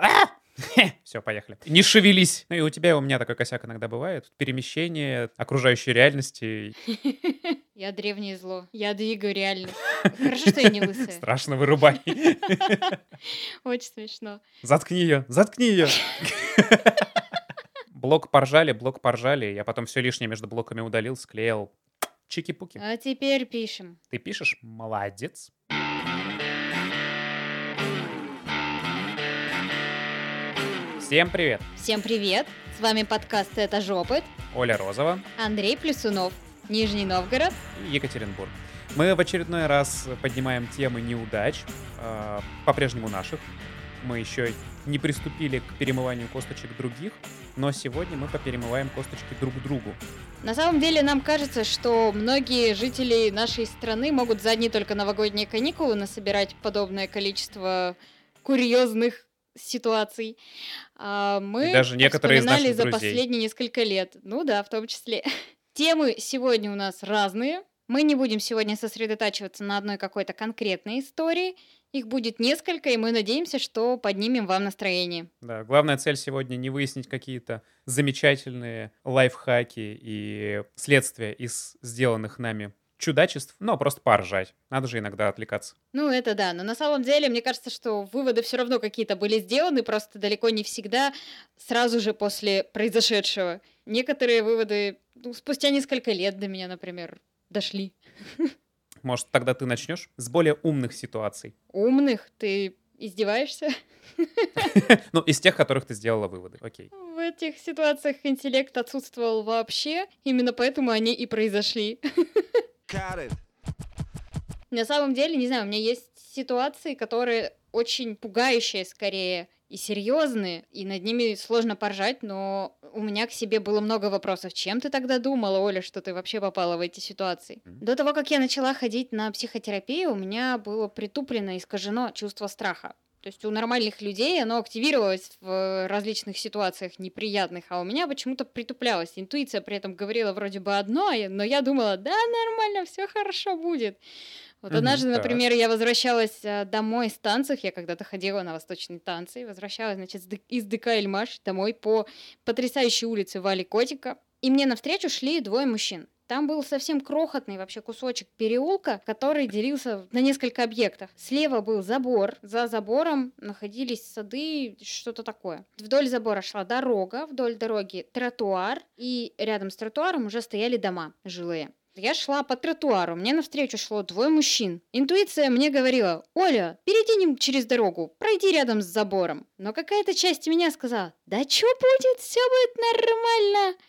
Все, поехали. Не шевелись. Ну и у тебя и у меня такой косяк иногда бывает. Перемещение окружающей реальности. Я древнее зло. Я двигаю реальность. Хорошо, что я не лысая. Страшно вырубай. Очень смешно. Заткни ее, заткни ее. Блок поржали, блок поржали. Я потом все лишнее между блоками удалил, склеил. Чики-пуки. А теперь пишем. Ты пишешь? Молодец. Всем привет. Всем привет. С вами подкаст «Это жопыт». Оля Розова. Андрей Плюсунов. Нижний Новгород. И Екатеринбург. Мы в очередной раз поднимаем темы неудач, э, по-прежнему наших. Мы еще не приступили к перемыванию косточек других, но сегодня мы поперемываем косточки друг другу. На самом деле нам кажется, что многие жители нашей страны могут за одни только новогодние каникулы насобирать подобное количество курьезных ситуаций. А мы И даже некоторые из наших за друзей. последние несколько лет. Ну да, в том числе. Темы сегодня у нас разные. Мы не будем сегодня сосредотачиваться на одной какой-то конкретной истории. Их будет несколько, и мы надеемся, что поднимем вам настроение. Да, главная цель сегодня не выяснить какие-то замечательные лайфхаки и следствия из сделанных нами чудачеств, но просто поржать. Надо же иногда отвлекаться. Ну, это да, но на самом деле, мне кажется, что выводы все равно какие-то были сделаны, просто далеко не всегда сразу же после произошедшего. Некоторые выводы ну, спустя несколько лет до меня, например, дошли. Может, тогда ты начнешь с более умных ситуаций. Умных? Ты издеваешься? Ну, из тех, которых ты сделала выводы. Окей. В этих ситуациях интеллект отсутствовал вообще, именно поэтому они и произошли. На самом деле, не знаю, у меня есть ситуации, которые очень пугающие скорее и серьезные, и над ними сложно поржать, но у меня к себе было много вопросов. Чем ты тогда думала, Оля, что ты вообще попала в эти ситуации? До того, как я начала ходить на психотерапию, у меня было притуплено, искажено чувство страха. То есть у нормальных людей оно активировалось в различных ситуациях неприятных, а у меня почему-то притуплялось. Интуиция при этом говорила вроде бы одно, а но я думала, да, нормально, все хорошо будет. Вот однажды, так. например, я возвращалась э, домой с танцев, я когда-то ходила на восточные танцы, и возвращалась, значит, из ДК Эльмаш домой по потрясающей улице Вали Котика, и мне навстречу шли двое мужчин. Там был совсем крохотный вообще кусочек переулка, который делился на несколько объектов. Слева был забор, за забором находились сады, что-то такое. Вдоль забора шла дорога, вдоль дороги тротуар, и рядом с тротуаром уже стояли дома жилые. Я шла по тротуару, мне навстречу шло двое мужчин. Интуиция мне говорила, Оля, перейди через дорогу, пройди рядом с забором. Но какая-то часть меня сказала, да что будет, все будет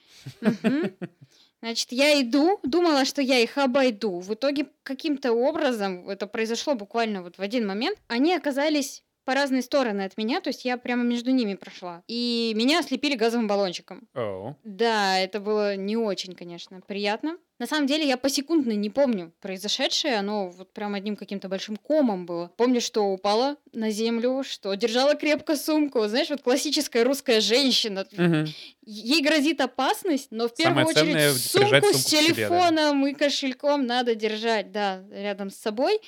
нормально. Значит, я иду, думала, что я их обойду. В итоге каким-то образом, это произошло буквально вот в один момент, они оказались по разные стороны от меня, то есть я прямо между ними прошла. И меня ослепили газовым баллончиком. Оу. Да, это было не очень, конечно, приятно. На самом деле я посекундно не помню произошедшее, оно вот прям одним каким-то большим комом было. Помню, что упала на землю, что держала крепко сумку. Знаешь, вот классическая русская женщина. Мгм. Ей грозит опасность, но в первую Самое ценное очередь — прижать сумку с сумку к себе, да. телефоном и кошельком надо держать, да, рядом с собой.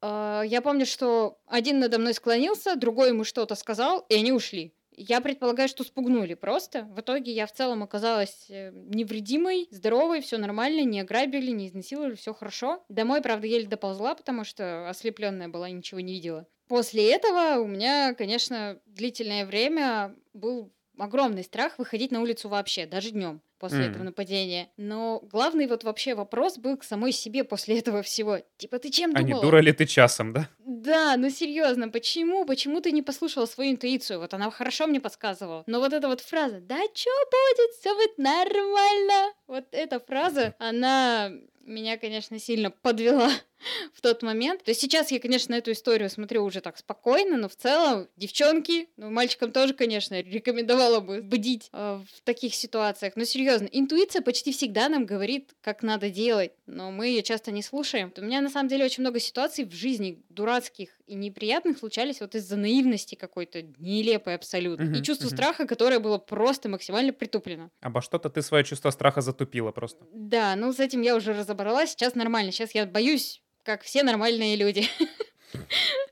А, Я помню, что один надо мной склонился, другой ему что-то сказал, и они ушли. Я предполагаю, что спугнули просто. В итоге я в целом оказалась э, невредимой, здоровой, все нормально, не ограбили, не изнасиловали, все хорошо. Домой, правда, еле доползла, потому что ослепленная была, ничего не видела. После этого у меня, конечно, длительное время был огромный страх выходить на улицу вообще, даже днем после М. этого нападения. Но главный вот вообще вопрос был к самой себе после этого всего. Типа, ты чем А не думала? дура ли ты часом, да? Да, ну серьезно, почему? Почему ты не послушала свою интуицию? Вот она хорошо мне подсказывала. Но вот эта вот фраза «Да чё будет? Все будет нормально!» Вот эта фраза, она меня, конечно, сильно подвела в тот момент. То есть сейчас я, конечно, эту историю смотрю уже так спокойно, но в целом, девчонки, ну, мальчикам тоже, конечно, рекомендовала бы бдить э, в таких ситуациях. Но серьезно, интуиция почти всегда нам говорит, как надо делать, но мы ее часто не слушаем. У меня, на самом деле, очень много ситуаций в жизни дурацких и неприятных случались вот из-за наивности какой-то, нелепой абсолютно. и Мгм, чувство мгм. страха, которое было просто максимально притуплено. Обо что-то ты свое чувство страха затупила просто. Да, ну с этим я уже разобралась, сейчас нормально, сейчас я боюсь, как все нормальные люди.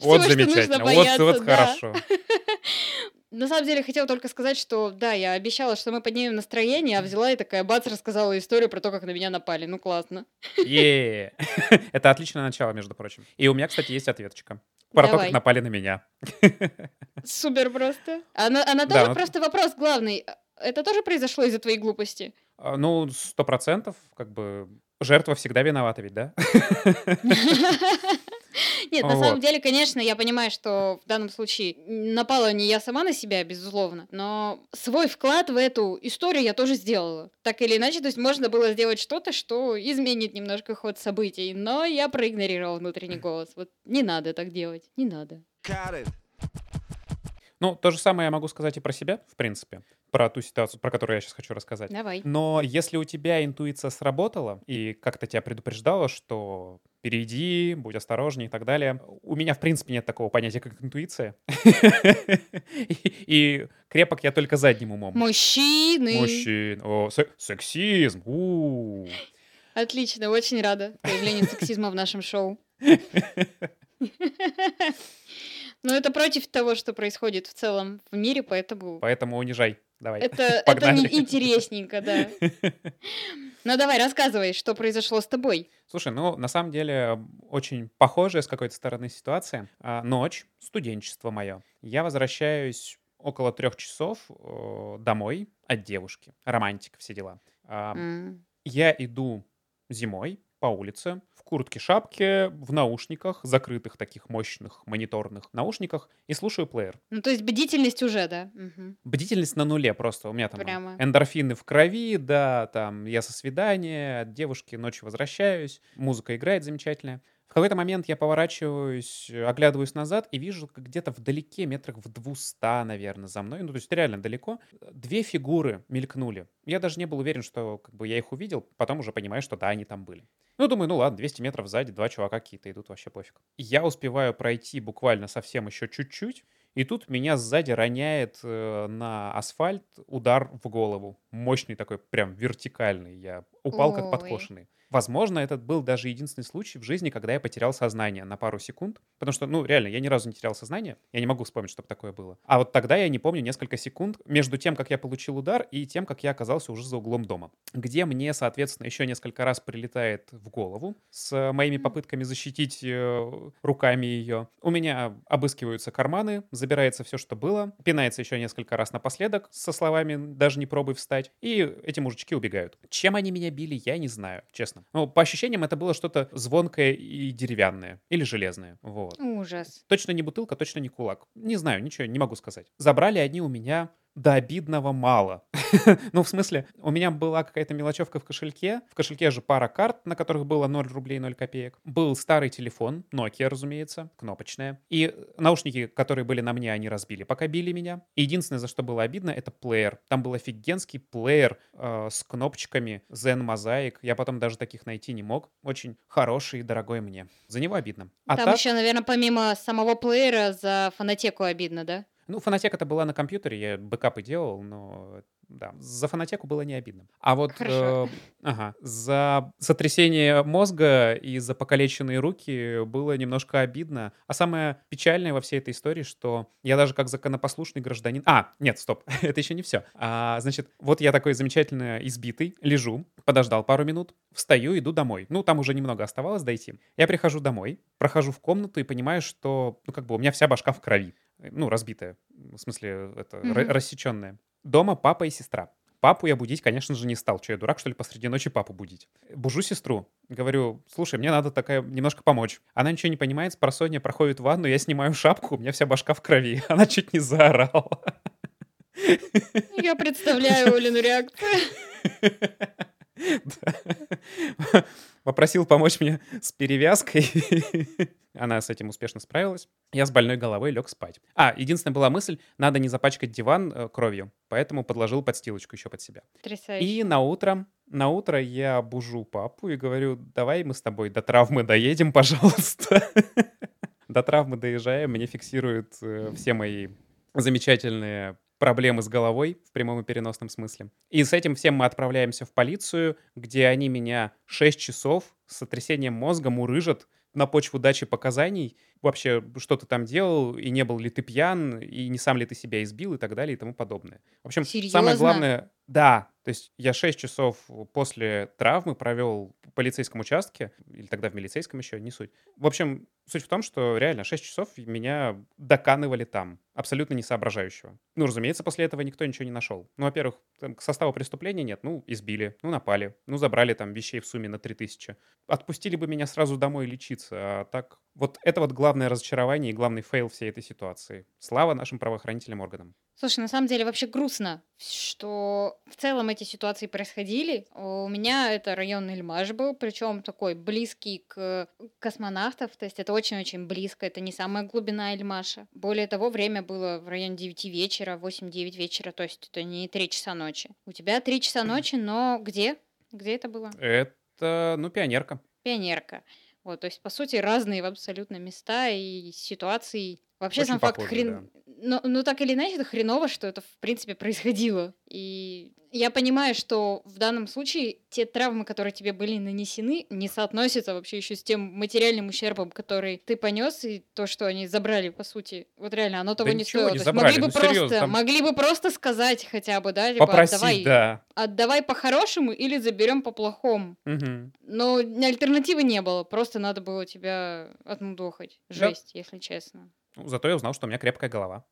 Вот Всего, что нужно замечательно, вот, бояться, вот да. хорошо. на самом деле хотела только сказать, что да, я обещала, что мы поднимем настроение, а взяла и такая бац, рассказала историю про то, как на меня напали. Ну классно. е Это отличное начало, между прочим. И у меня, кстати, есть ответочка. Про то, как напали на меня. Супер просто. Она, она Да, тоже ну- просто вопрос главный. Это тоже произошло из-за твоей глупости? А, Ну, сто процентов, как бы, жертва всегда виновата ведь, да? Нет, на самом деле, конечно, я понимаю, что в данном случае напала не я сама на себя, безусловно, но свой вклад в эту историю я тоже сделала. Так или иначе, то есть можно было сделать что-то, что изменит немножко ход событий, но я проигнорировала внутренний голос. Вот не надо так делать, не надо. Ну, то же самое я могу сказать и про себя, в принципе, про ту ситуацию, про которую я сейчас хочу рассказать. Давай. Но если у тебя интуиция сработала и как-то тебя предупреждала, что перейди, будь осторожнее и так далее, у меня, в принципе, нет такого понятия, как интуиция. И крепок я только задним умом. Мужчины! Мужчин. Сексизм. Отлично, очень рада появлению сексизма в нашем шоу. Но это против того, что происходит в целом в мире, поэтому Поэтому унижай. Давай. это, это Погнали. интересненько, да. Ну давай, рассказывай, что произошло с тобой. Слушай, ну, на самом деле, очень похожая с какой-то стороны ситуация. А, Ночь, студенчество мое. Я возвращаюсь около трех часов э, домой от девушки. Романтика, все дела. А, М. Я иду зимой по улице куртке-шапке, в наушниках, закрытых таких мощных мониторных наушниках, и слушаю плеер. Ну, то есть бдительность уже, да? Мгм. Бдительность на нуле просто. У меня там Прямо. эндорфины в крови, да, там я со свидания, от девушки ночью возвращаюсь, музыка играет замечательная. В какой-то момент я поворачиваюсь, оглядываюсь назад и вижу, где-то вдалеке, метрах в 200, наверное, за мной, ну, то есть реально далеко, две фигуры мелькнули. Я даже не был уверен, что как бы, я их увидел, потом уже понимаю, что да, они там были. Ну, думаю, ну ладно, 200 метров сзади, два чувака какие-то идут, вообще пофиг. Я успеваю пройти буквально совсем еще чуть-чуть, и тут меня сзади роняет э, на асфальт удар в голову. Мощный такой, прям вертикальный. Я упал как подкошенный. Возможно, этот был даже единственный случай в жизни, когда я потерял сознание на пару секунд. Потому что, ну, реально, я ни разу не терял сознание. Я не могу вспомнить, чтобы такое было. А вот тогда я не помню несколько секунд между тем, как я получил удар, и тем, как я оказался уже за углом дома. Где мне, соответственно, еще несколько раз прилетает в голову с моими попытками защитить э, руками ее. У меня обыскиваются карманы, забирается все, что было, пинается еще несколько раз напоследок со словами «даже не пробуй встать», и эти мужички убегают. Чем они меня били, я не знаю, честно. Ну, по ощущениям, это было что-то звонкое и деревянное, или железное, вот. Ужас. Точно не бутылка, точно не кулак. Не знаю, ничего, не могу сказать. Забрали они у меня до обидного мало. ну, в смысле, у меня была какая-то мелочевка в кошельке. В кошельке же пара карт, на которых было 0 рублей 0 копеек. Был старый телефон, Nokia, разумеется, кнопочная. И наушники, которые были на мне, они разбили, пока били меня. И единственное, за что было обидно, это плеер. Там был офигенский плеер э, с кнопочками Zen Mosaic. Я потом даже таких найти не мог. Очень хороший и дорогой мне. За него обидно. А Там так- еще, наверное, помимо самого плеера за фонотеку обидно, да? Ну, фонотека это была на компьютере, я бэкапы делал, но да, за фонотеку было не обидно. А вот Хорошо. э, ага, за сотрясение мозга и за покалеченные руки было немножко обидно. А самое печальное во всей этой истории, что я даже как законопослушный гражданин... А, нет, стоп, это еще не все. А, значит, вот я такой замечательно избитый, лежу, подождал пару минут, встаю, иду домой. Ну, там уже немного оставалось дойти. Я прихожу домой, прохожу в комнату и понимаю, что, ну, как бы у меня вся башка в крови. Ну, разбитая. В смысле, это, ра- рассеченная. Дома папа и сестра. Папу я будить, конечно же, не стал. Че, я дурак, что ли, посреди ночи папу будить? Бужу сестру. Говорю, слушай, мне надо такая немножко помочь. Она ничего не понимает, с просонья проходит в ванну, я снимаю шапку, у меня вся башка в крови. Она чуть не заорала. Я представляю Олину реакцию. Попросил помочь мне с перевязкой. Она с этим успешно справилась. Я с больной головой лег спать. А, единственная была мысль, надо не запачкать диван э, кровью, поэтому подложил подстилочку еще под себя. Потрясающе. И на утро, на утро я бужу папу и говорю, давай мы с тобой до травмы доедем, пожалуйста. До травмы доезжаем, мне фиксируют э, все мои замечательные проблемы с головой в прямом и переносном смысле. И с этим всем мы отправляемся в полицию, где они меня 6 часов с сотрясением мозга мурыжат, на почву дачи показаний вообще, что ты там делал, и не был ли ты пьян, и не сам ли ты себя избил, и так далее, и тому подобное. В общем, самое Серьезно? главное... Да, то есть я 6 часов после травмы провел в полицейском участке, или тогда в милицейском еще, не суть. В общем, суть в том, что реально 6 часов меня доканывали там, абсолютно не соображающего. Ну, разумеется, после этого никто ничего не нашел. Ну, во-первых, там к составу преступления нет. Ну, избили, ну, напали, ну, забрали там вещей в сумме на 3000. Отпустили бы меня сразу домой лечиться, а так... Вот это вот главное разочарование и главный фейл всей этой ситуации. Слава нашим правоохранительным органам. Слушай, на самом деле вообще грустно, что в целом эти ситуации происходили. У меня это район Ильмаш был, причем такой близкий к космонавтов, то есть это очень-очень близко, это не самая глубина Ильмаша. Более того, время было в районе 9 вечера, 8-9 вечера, то есть это не 3 часа ночи. У тебя 3 часа ночи, но где? Где это было? Это, ну, пионерка. Пионерка. Вот, то есть, по сути, разные абсолютно места и ситуации. Вообще, Очень сам факт похоже, хрен... Ну, ну, так или иначе, это хреново, что это, в принципе, происходило. И я понимаю, что в данном случае те травмы, которые тебе были нанесены, не соотносятся вообще еще с тем материальным ущербом, который ты понес, и то, что они забрали, по сути. Вот реально, оно того Да не стоило. не забрали, могли бы ну, серьезно, просто, там- могли бы просто сказать хотя бы, да, типа, Попросить, отдавай, да. отдавай по-хорошему или заберем по-плохому. Мгм. Но альтернативы не было, просто надо было тебя отмудохать. Да. Жесть, если честно. Ну, зато я узнал, что у меня крепкая голова.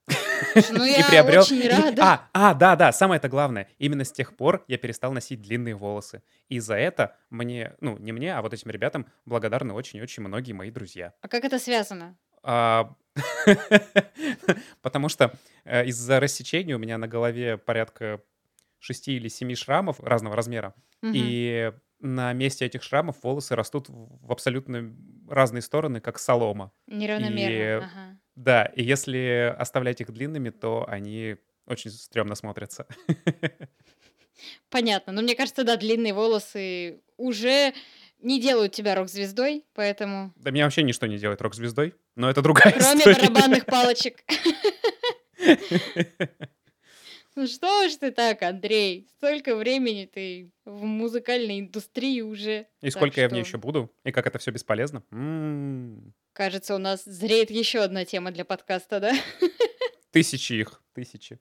Ну, И я приобрел... очень и- рада. А, а, да, да, самое это главное. Именно с тех пор я перестал носить длинные волосы. И за это мне, ну, не мне, а вот этим ребятам благодарны очень-очень многие мои друзья. А как это связано? А, Потому что э, из-за рассечения у меня на голове порядка шести или семи шрамов разного размера. И на месте этих шрамов волосы растут в абсолютно разные стороны, как солома. Неравномерно. и- ага. Да, и если оставлять их длинными, то они очень стрёмно смотрятся. Понятно. Но мне кажется, да, длинные волосы уже не делают тебя рок-звездой, поэтому... Да меня вообще ничто не делает рок-звездой, но это другая Кроме история. барабанных палочек. Ну что ж ты так, Андрей? Столько времени ты в музыкальной индустрии уже. И Так сколько я в ней еще буду? И как это все бесполезно? М, Кажется, у нас зреет еще одна тема для подкаста, да? Тысячи их, тысячи.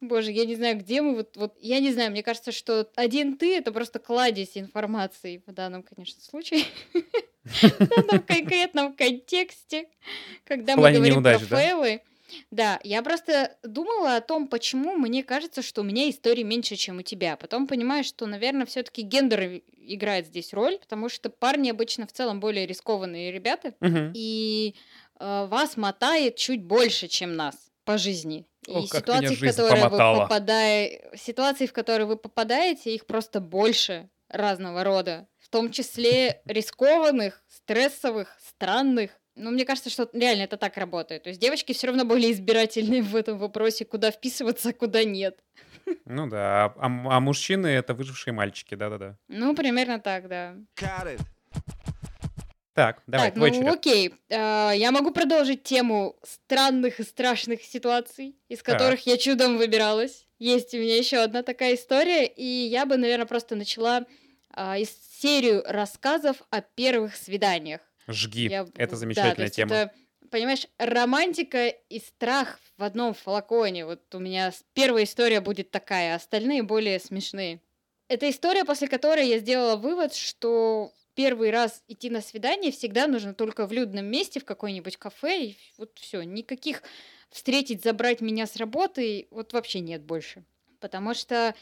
Боже, я не знаю, где мы вот, вот, я не знаю, мне кажется, что один ты это просто кладезь информации в данном, конечно, случае, в данном конкретном контексте, когда мы говорим про фейлы. Да, я просто думала о том, почему мне кажется, что у меня историй меньше, чем у тебя. Потом понимаю, что, наверное, все-таки гендер и- играет здесь роль, потому что парни обычно в целом более рискованные ребята, Мгм. и э, вас мотает чуть больше, чем нас по жизни. И О, меня ситуаций, в которые вы помотала. попадаете, ситуаций, в которые вы попадаете, их просто больше разного рода, в том числе рискованных, стрессовых, странных. Но мне кажется, что реально это так работает. То есть девочки все равно более избирательные в этом вопросе, куда вписываться, а куда нет. Ну да, а, м- а мужчины — это выжившие мальчики, да-да-да. Ну, примерно так, да. Got it. Так, давай, так, твой ну черед. окей. А, я могу продолжить тему странных и страшных ситуаций, из Так. которых я чудом выбиралась. Есть у меня еще одна такая история, и я бы, наверное, просто начала а, из серию рассказов о первых свиданиях. Жги, Я- это да, замечательная есть тема. это, понимаешь, романтика и страх в одном флаконе. Вот у меня первая история будет такая, остальные более смешные. Это история, после которой я сделала вывод, что первый раз идти на свидание всегда нужно только в людном месте, в какой-нибудь кафе, и вот все, никаких встретить, забрать меня с работы, вот вообще нет больше. Потому что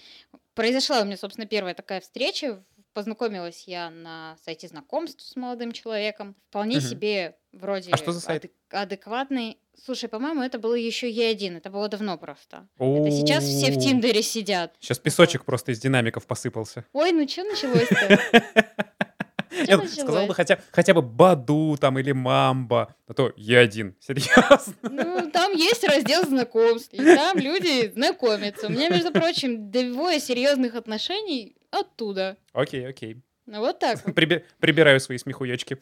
произошла у меня, собственно, первая такая встреча. Познакомилась я на сайте знакомств с молодым человеком. Вполне Мгм. себе вроде А что за сайт? адек- адекватный. Слушай, по-моему, это было еще Е1, это было давно просто. Это сейчас все в Тиндере сидят. Сейчас песочек просто из динамиков посыпался. Ой, ну что началось-то? Я бы сказал бы хотя, хотя бы Баду там или Мамба, а то я один. Серьезно. Ну, там есть раздел знакомств, и там люди знакомятся. У меня, между прочим, двое серьезных отношений оттуда. Окей, окей. Ну, вот так вот. Приби- Прибираю свои смехуёчки.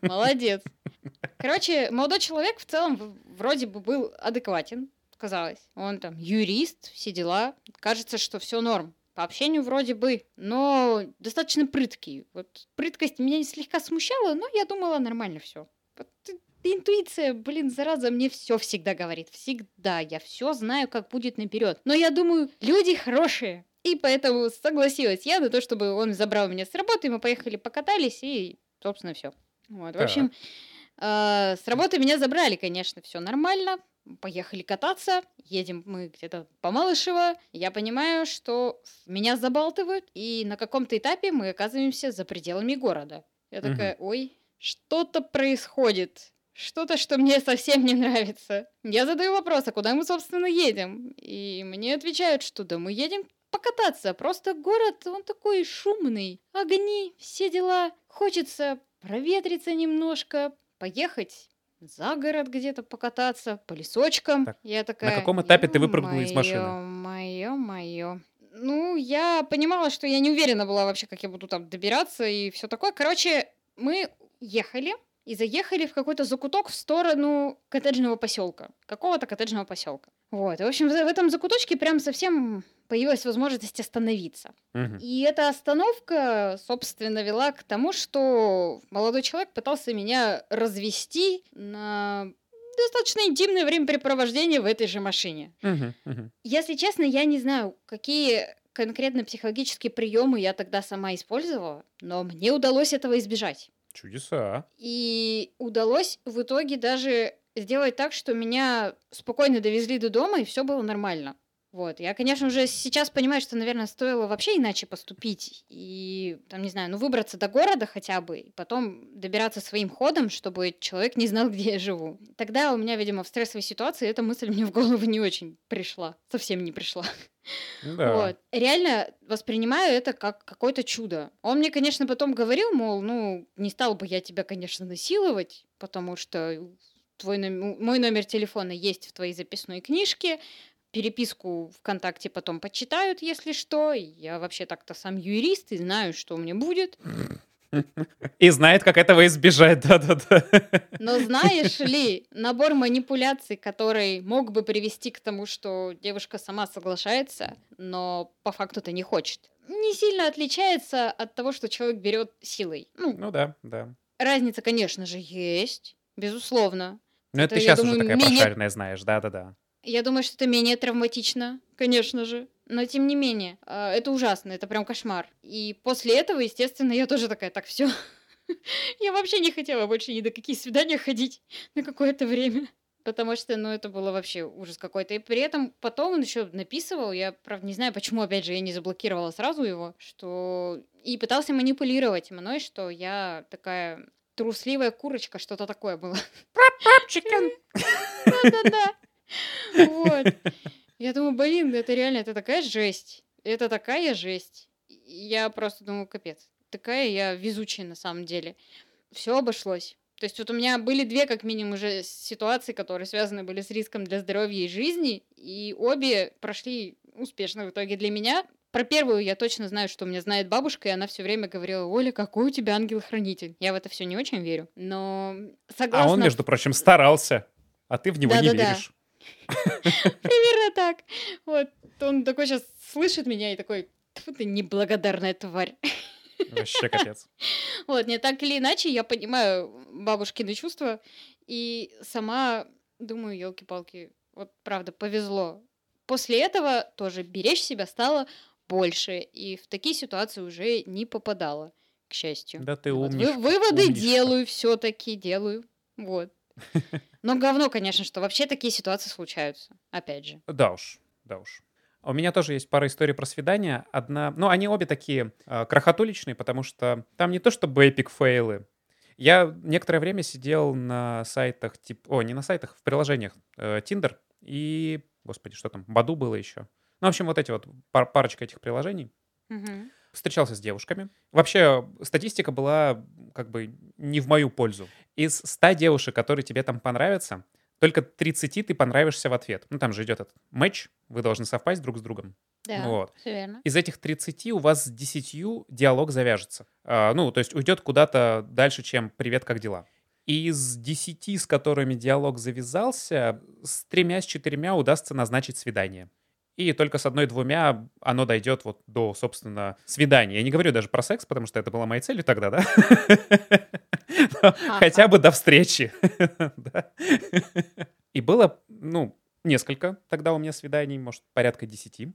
Молодец. Короче, молодой человек в целом вроде бы был адекватен, казалось. Он там юрист, все дела. Кажется, что все норм. по общению вроде бы, но достаточно прыткий. Вот прыткость меня слегка смущала, но я думала, нормально все. Вот интуиция, блин, зараза, мне все всегда говорит. Всегда. Я все знаю, как будет наперед. Но я думаю, люди хорошие. И поэтому согласилась я на то, чтобы он забрал меня с работы, мы поехали покатались, и, собственно, все. Вот, в общем, э, с работы меня забрали, конечно, все нормально. Поехали кататься, едем мы где-то по Малышево. Я понимаю, что меня забалтывают, и на каком-то этапе мы оказываемся за пределами города. Я такая, ой, что-то происходит. Что-то, что мне совсем не нравится. Я задаю вопрос, а куда мы, собственно, едем? И мне отвечают, что да, мы едем покататься. Просто город, он такой шумный. Огни, все дела. Хочется проветриться немножко, поехать за город где-то покататься, по лесочкам. Так, я такая... На каком этапе ты выпрыгнула из машины? Мое, мое. Ну, я понимала, что я не уверена была вообще, как я буду там добираться и все такое. Короче, мы ехали и заехали в какой-то закуток в сторону коттеджного поселка. Какого-то коттеджного поселка. Вот. В общем, в этом закуточке прям совсем появилась возможность остановиться. Угу. И эта остановка, собственно, вела к тому, что молодой человек пытался меня развести на достаточно интимное времяпрепровождение в этой же машине. Угу, угу. Если честно, я не знаю, какие конкретно психологические приемы я тогда сама использовала, но мне удалось этого избежать. Чудеса. И удалось в итоге даже сделать так, что меня спокойно довезли до дома, и все было нормально. Вот. Я, конечно, уже сейчас понимаю, что, наверное, стоило вообще иначе поступить. И, там, не знаю, ну, выбраться до города хотя бы, и потом добираться своим ходом, чтобы человек не знал, где я живу. Тогда у меня, видимо, в стрессовой ситуации эта мысль мне в голову не очень пришла. Совсем не пришла. Да. Вот. Реально воспринимаю это как какое-то чудо. Он мне, конечно, потом говорил, мол, ну, не стал бы я тебя, конечно, насиловать, потому что твой номер, мой номер телефона есть в твоей записной книжке, переписку ВКонтакте потом почитают, если что. Я вообще так-то сам юрист и знаю, что у меня будет. И знает, как этого избежать, да-да-да. Но знаешь ли, набор манипуляций, который мог бы привести к тому, что девушка сама соглашается, но по факту-то не хочет, не сильно отличается от того, что человек берет силой. Ну, ну да, да. Разница, конечно же, есть, безусловно. Ну это, это ты сейчас думаю, уже такая менее... прошаренная знаешь, да-да-да. Я думаю, что это менее травматично, конечно же. Но тем не менее, а, это ужасно, это прям кошмар. И после этого, естественно, я тоже такая, так, все. Я вообще не хотела больше ни до каких свидания ходить на какое-то время. Потому что, ну, это было вообще ужас какой-то. И при этом потом он еще написывал, я, правда, не знаю, почему, опять же, я не заблокировала сразу его, что... И пытался манипулировать мной, что я такая трусливая курочка, что-то такое было. Да-да-да. Вот. Я думаю, блин, это реально, это такая жесть. Это такая жесть. Я просто думаю, капец. Такая я везучая на самом деле. Все обошлось. То есть вот у меня были две, как минимум, уже ситуации, которые связаны были с риском для здоровья и жизни, и обе прошли успешно в итоге для меня. Про первую я точно знаю, что у меня знает бабушка, и она все время говорила, Оля, какой у тебя ангел-хранитель. Я в это все не очень верю, но согласна... А он, между прочим, старался, а ты в него да, не да, веришь. Примерно так. Вот. Он такой сейчас слышит меня и такой, ты неблагодарная тварь. Вообще капец. Вот, не так или иначе, я понимаю бабушкины чувства, и сама думаю, елки-палки, вот правда, повезло. После этого тоже беречь себя стало больше, и в такие ситуации уже не попадала, к счастью. Да ты умничка. Вот, выводы умничка. делаю все-таки, делаю. Вот. Но говно, конечно, что вообще такие ситуации случаются. Опять же. Да уж, да уж. У меня тоже есть пара историй про свидания. Одна, ну, они обе такие э, крохотуличные, потому что там не то чтобы эпик фейлы. Я некоторое время сидел на сайтах, типа, о, не на сайтах, в приложениях э, Tinder и, господи, что там, Баду было еще. Ну, в общем, вот эти вот пар парочка этих приложений. Угу встречался с девушками. Вообще, статистика была как бы не в мою пользу. Из 100 девушек, которые тебе там понравятся, только 30 ты понравишься в ответ. Ну, там же идет этот матч, вы должны совпасть друг с другом. Да, вот. все верно. Из этих 30 у вас с 10 диалог завяжется. А, ну, то есть уйдет куда-то дальше, чем «Привет, как дела?». Из 10, с которыми диалог завязался, с тремя, с четырьмя удастся назначить свидание. И только с одной-двумя оно дойдет вот до, собственно, свидания. Я не говорю даже про секс, потому что это была моей целью тогда, да? Хотя бы до встречи. И было, ну, несколько тогда у меня свиданий, может, порядка десяти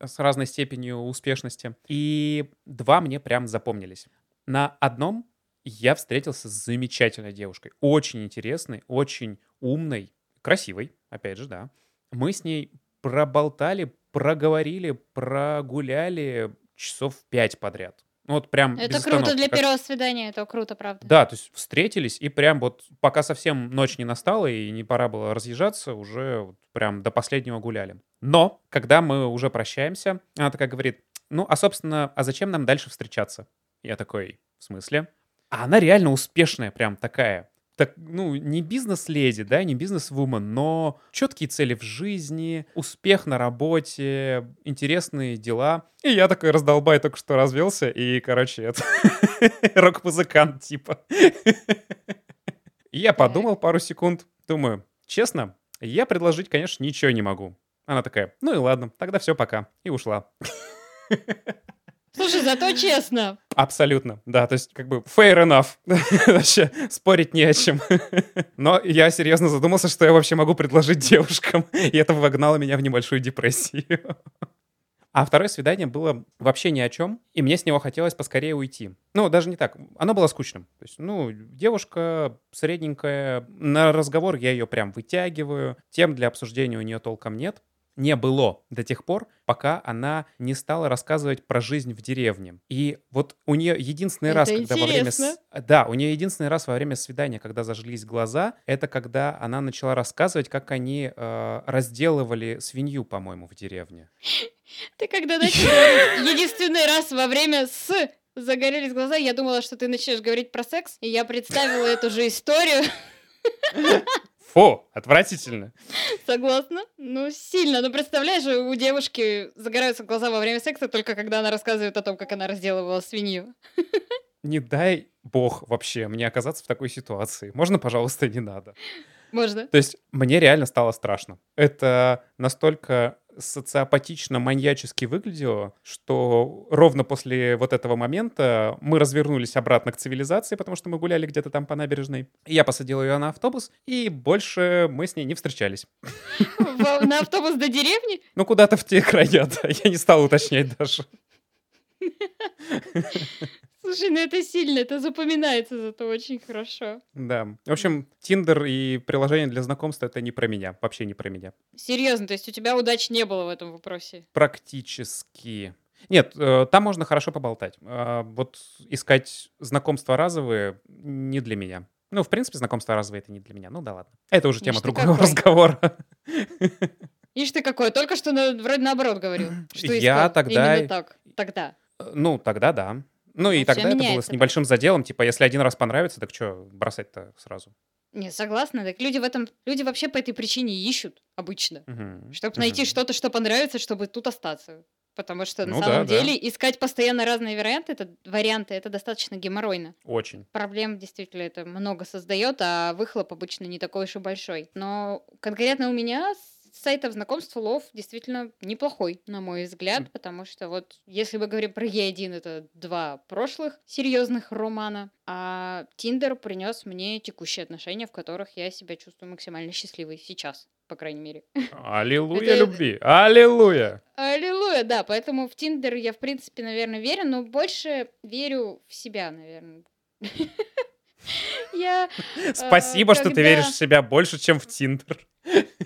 с разной степенью успешности. И два мне прям запомнились. На одном я встретился с замечательной девушкой. Очень интересной, очень умной, красивой, опять же, да. Мы с ней проболтали, проговорили, прогуляли часов пять подряд. Ну, вот прям Это круто для первого свидания, это круто, правда. Да, то есть встретились, и прям вот пока совсем ночь не настала и не пора было разъезжаться, уже вот прям до последнего гуляли. Но, когда мы уже прощаемся, она такая говорит, ну, а, собственно, а зачем нам дальше встречаться? Я такой, в смысле? А она реально успешная прям такая так, ну, не бизнес-леди, да, не бизнес-вумен, но четкие цели в жизни, успех на работе, интересные дела. И я такой раздолбай только что развелся, и, короче, это рок-музыкант типа. Я подумал пару секунд, думаю, честно, я предложить, конечно, ничего не могу. Она такая, ну и ладно, тогда все, пока. И ушла. Слушай, зато честно. Абсолютно, да, то есть как бы fair enough. вообще спорить не о чем. Но я серьезно задумался, что я вообще могу предложить девушкам, и это вогнало меня в небольшую депрессию. А второе свидание было вообще ни о чем, и мне с него хотелось поскорее уйти. Ну, даже не так. Оно было скучным. То есть, ну, девушка средненькая, на разговор я ее прям вытягиваю, тем для обсуждения у нее толком нет не было до тех пор, пока она не стала рассказывать про жизнь в деревне. И вот у нее единственный это раз, когда во время... Да, у нее единственный раз во время свидания, когда зажглись глаза, это когда она начала рассказывать, как они э, разделывали свинью, по-моему, в деревне. Ты когда начал единственный раз во время с загорелись глаза, я думала, что ты начнешь говорить про секс, и я представила эту же историю. Фу, отвратительно. Согласна. Ну, сильно. Ну, представляешь, у девушки загораются глаза во время секса только когда она рассказывает о том, как она разделывала свинью. Не дай бог вообще мне оказаться в такой ситуации. Можно, пожалуйста, не надо. Можно. То есть мне реально стало страшно. Это настолько социопатично, маньячески выглядело, что ровно после вот этого момента мы развернулись обратно к цивилизации, потому что мы гуляли где-то там по набережной. Я посадил ее на автобус, и больше мы с ней не встречались. На автобус до деревни? Ну, куда-то в те края, да. Я не стал уточнять даже. Слушай, ну это сильно, это запоминается зато очень хорошо. Да. В общем, Тиндер и приложение для знакомства — это не про меня, вообще не про меня. Серьезно, то есть у тебя удачи не было в этом вопросе? Практически. Нет, э, там можно хорошо поболтать. А вот искать знакомства разовые не для меня. Ну, в принципе, знакомства разовые — это не для меня. Ну да ладно. Это уже тема другого разговора. Ишь ты какой, только что на, вроде наоборот говорил. Что я тогда... Именно так, тогда. Э, ну, тогда да. Ну и тогда это было с небольшим заделом, типа, если один раз понравится, так что бросать-то сразу? Не, согласна. Так люди в этом, люди вообще по этой причине ищут обычно, угу. чтобы найти угу. что-то, что понравится, чтобы тут остаться. Потому что ну, на самом да, деле да. искать постоянно разные варианты, это варианты, это достаточно геморройно. Очень. Проблем действительно это много создает, а выхлоп обычно не такой уж и большой. Но конкретно у меня сайтов знакомств Лов действительно неплохой, на мой взгляд, потому что вот если мы говорим про Е1, это два прошлых серьезных романа, а Тиндер принес мне текущие отношения, в которых я себя чувствую максимально счастливой сейчас по крайней мере. Аллилуйя любви! Аллилуйя! Аллилуйя, да. Поэтому в Тиндер я, в принципе, наверное, верю, но больше верю в себя, наверное. Я, Спасибо, что ты веришь в себя больше, чем в Тиндер.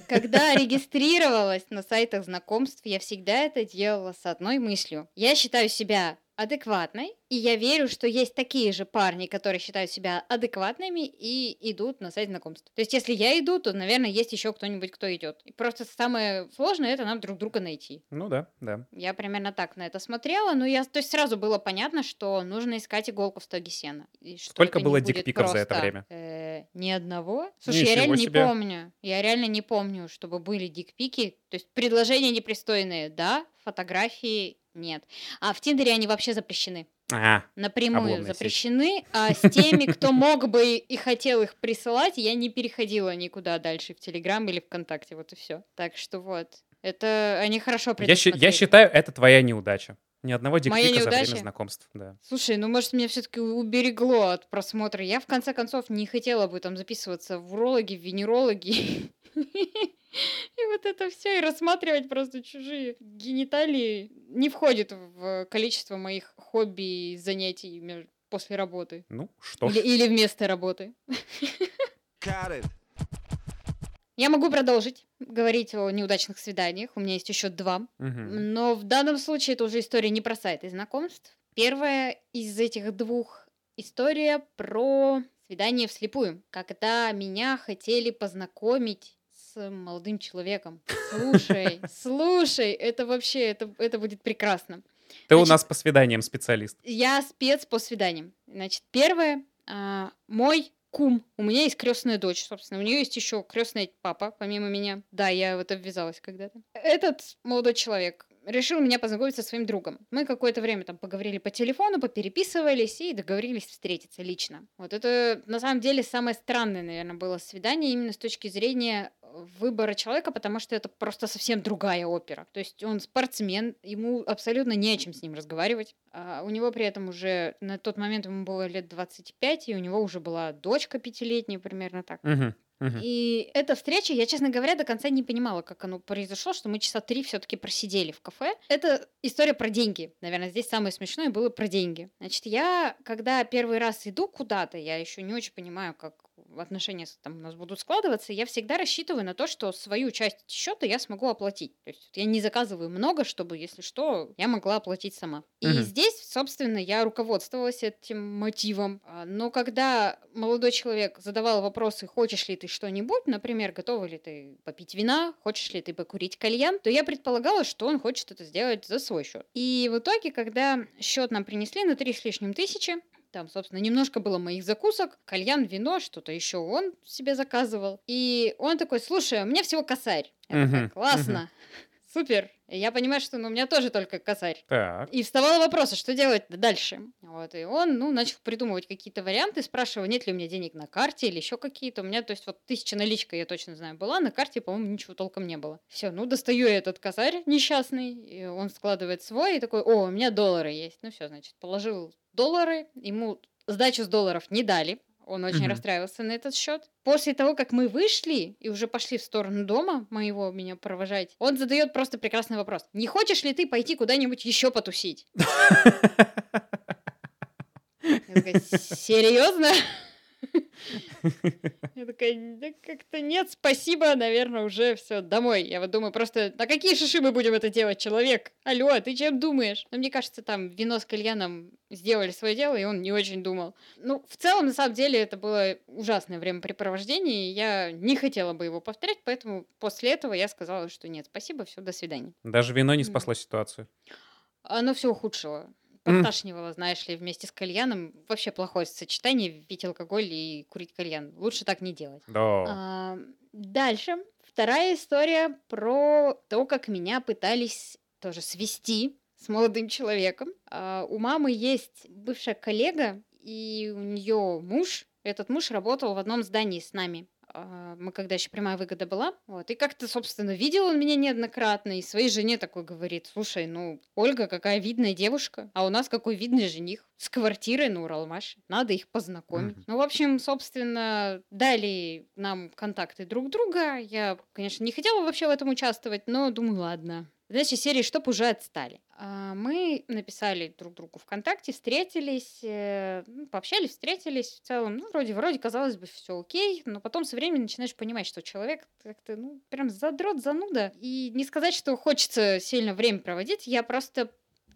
Когда регистрировалась на сайтах знакомств, я всегда это делала с одной мыслью. Я считаю себя адекватной, и я верю, что есть такие же парни, которые считают себя адекватными и идут на сайт знакомств. То есть, если я иду, то, наверное, есть еще кто-нибудь, кто идет. И просто самое сложное это нам друг друга найти. Ну да, да. Я примерно так на это смотрела, но я, то есть сразу было понятно, что нужно искать иголку в стоге сена. Сколько было дикпиков за это время? Э, ни одного. Слушай, Ничего я реально себе. не помню. Я реально не помню, чтобы были дикпики. То есть предложения непристойные, да, фотографии нет. А в Тиндере они вообще запрещены. А, Напрямую запрещены. А с теми, кто мог бы и хотел их присылать, я не переходила никуда дальше в Телеграм или ВКонтакте. Вот и все. Так что вот. Это они хорошо Я, предусмотрели. я считаю, это твоя неудача. Ни одного дикпика за время знакомств, да. Слушай, ну может меня все-таки уберегло от просмотра. Я в конце концов не хотела бы там записываться в урологи, в венерологи. И вот это все, и рассматривать просто чужие гениталии не входит в количество моих хобби и занятий после работы. Ну, что Или, ж. или вместо работы. Я могу продолжить говорить о неудачных свиданиях. У меня есть еще два. Мгм. Но в данном случае это уже история не про сайты знакомств. Первая из этих двух история про свидание вслепую, когда меня хотели познакомить с молодым человеком. Слушай, слушай, это вообще, это, это будет прекрасно. Ты у Значит- нас по свиданиям специалист. Я спец по свиданиям. Значит, первое, а, мой кум. У меня есть крестная дочь, собственно. У нее есть еще крестный папа, помимо меня. Да, я в это ввязалась когда-то. Этот молодой человек решил меня познакомить со своим другом. Мы какое-то время там поговорили по телефону, попереписывались и договорились встретиться лично. Вот это на самом деле самое странное, наверное, было свидание именно с точки зрения выбора человека, потому что это просто совсем другая опера. То есть он спортсмен, ему абсолютно не о чем с ним разговаривать. А у него при этом уже на тот момент ему было лет 25, и у него уже была дочка пятилетняя, примерно так. Мгм, мгм. И эта встреча, я, честно говоря, до конца не понимала, как оно произошло, что мы часа три все-таки просидели в кафе. Это история про деньги. Наверное, здесь самое смешное было про деньги. Значит, я, когда первый раз иду куда-то, я еще не очень понимаю, как отношения там у нас будут складываться, я всегда рассчитываю на то, что свою часть счета я смогу оплатить. То есть я не заказываю много, чтобы, если что, я могла оплатить сама. И здесь, собственно, я руководствовалась этим мотивом. А, Но когда молодой человек задавал вопросы, хочешь ли ты что-нибудь, например, готова ли ты попить вина, хочешь ли ты покурить кальян, то я предполагала, что он хочет это сделать за свой счет. И в итоге, когда счет нам принесли на три с лишним тысячи, там, собственно, немножко было моих закусок, кальян, вино, что-то еще он себе заказывал. И он такой, слушай, у меня всего косарь. Я такая, классно, супер. Я понимаю, что ну, у меня тоже только косарь. Так. И вставало вопрос, а что делать дальше? Вот, и он, ну, начал придумывать какие-то варианты, спрашивал, нет ли у меня денег на карте или еще какие-то. У меня, то есть, вот тысяча наличка, я точно знаю, была, на карте, по-моему, ничего толком не было. Все, ну, достаю я этот косарь несчастный, и он складывает свой, и такой, о, у меня доллары есть. Ну, все, значит, положил доллары, ему сдачу с долларов не дали, он очень Мгм. расстраивался на этот счет. После того, как мы вышли и уже пошли в сторону дома моего меня провожать, он задает просто прекрасный вопрос. Не хочешь ли ты пойти куда-нибудь еще потусить? Серьезно? Я такая, да как-то нет, спасибо, наверное, уже все, домой. Я вот думаю, просто, на какие шиши мы будем это делать, человек? Алло, ты чем думаешь? Но мне кажется, там вино с кальяном сделали свое дело, и он не очень думал. Ну, в целом, на самом деле, это было ужасное времяпрепровождение, и я не хотела бы его повторять, поэтому после этого я сказала, что нет, спасибо, все, до свидания. Даже вино не спасло ситуацию. Оно все ухудшило. Подташнивало, знаешь ли, вместе с кальяном. Вообще плохое сочетание пить алкоголь и курить кальян. Лучше так не делать. Да. А, дальше. Вторая история про то, как меня пытались тоже свести с молодым человеком. А, у мамы есть бывшая коллега, и у нее муж. Этот муж работал в одном здании с нами. А, Мы когда еще прямая выгода была. Вот. И как-то, собственно, видел он меня неоднократно. И своей жене такой говорит, слушай, ну, Ольга какая видная девушка, а у нас какой видный жених. С квартирой на Уралмаше. Надо их познакомить. Мгм. Ну, в общем, собственно, дали нам контакты друг друга. Я, конечно, не хотела вообще в этом участвовать, но думаю, ладно. Значит, серии «Чтоб уже отстали». А, Мы написали друг другу ВКонтакте, встретились, э, ну, пообщались, встретились в целом. Ну, вроде, вроде, казалось бы, все окей, но потом со временем начинаешь понимать, что человек как-то, ну, прям задрот, зануда. И не сказать, что хочется сильно время проводить, я просто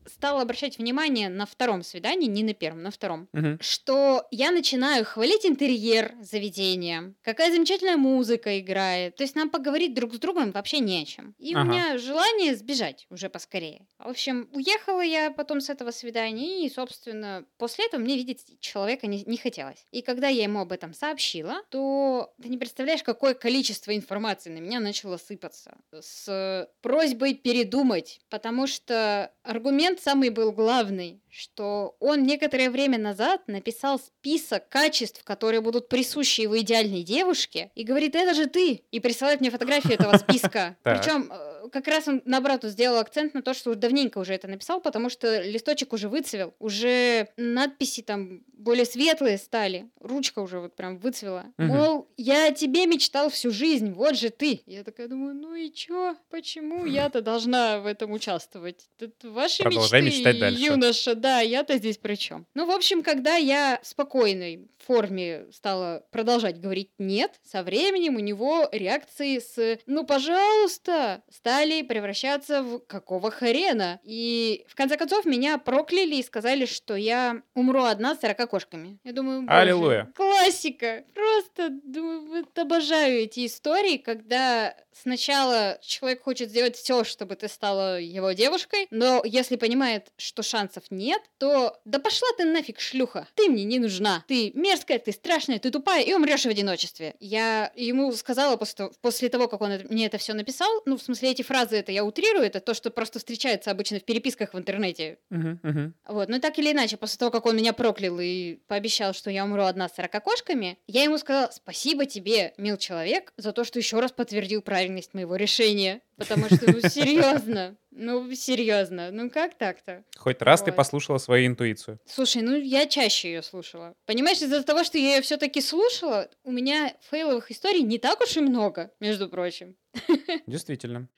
стала обращать внимание на втором свидании, не на первом, на втором, Мгм. что я начинаю хвалить интерьер заведения, какая замечательная музыка играет. То есть нам поговорить друг с другом вообще не о чем. И Ага. у меня желание сбежать уже поскорее. В общем, уехала я потом с этого свидания, и, собственно, после этого мне видеть человека не, не хотелось. И когда я ему об этом сообщила, то ты не представляешь, какое количество информации на меня начало сыпаться. С просьбой передумать, потому что аргумент самый был главный, что он некоторое время назад написал список качеств, которые будут присущи его идеальной девушке, и говорит, это же ты, и присылает мне фотографию этого списка. Причем как раз он, наоборот, сделал акцент на то, что давненько уже это написал, потому что листочек уже выцвел, уже надписи там более светлые стали, ручка уже вот прям выцвела. Мгм. Мол, я о тебе мечтал всю жизнь, вот же ты. Я такая думаю, ну и чё? Почему я-то должна в этом участвовать? Это ваши Продолжай мечты, мечтать дальше. юноша, да, я-то здесь при чем? Ну, в общем, когда я в спокойной форме стала продолжать говорить «нет», со временем у него реакции с «ну, пожалуйста» стали превращаться в «какого хрена?». И в конце концов меня прокляли и сказали, что я умру одна с 40 кошками. Я думаю, боже, Аллилуйя. классика. Просто думаю, вот обожаю эти истории, когда сначала человек хочет сделать все, чтобы ты стала его девушкой, но если понимает, что шансов нет, то да пошла ты нафиг, шлюха. Ты мне не нужна. Ты мерзкая, ты страшная, ты тупая и умрешь в одиночестве. Я ему сказала после того, после того, как он мне это все написал, ну, в смысле, эти фразы, это я утрирую, это то, что просто встречается обычно в переписках в интернете. Мгм, мгм. Вот, но так или иначе, после того, как он меня проклял и пообещал, что я умру одна с 40 кошками, я ему сказала, спасибо тебе, мил человек, за то, что еще раз подтвердил правильность моего решения. Потому что, ну, серьезно, ну, серьезно, ну как так-то? Хоть раз ты Вот. послушала свою интуицию. Слушай, ну я чаще ее слушала. Понимаешь, из-за того, что я ее все-таки слушала, у меня фейловых историй не так уж и много, между прочим. Действительно.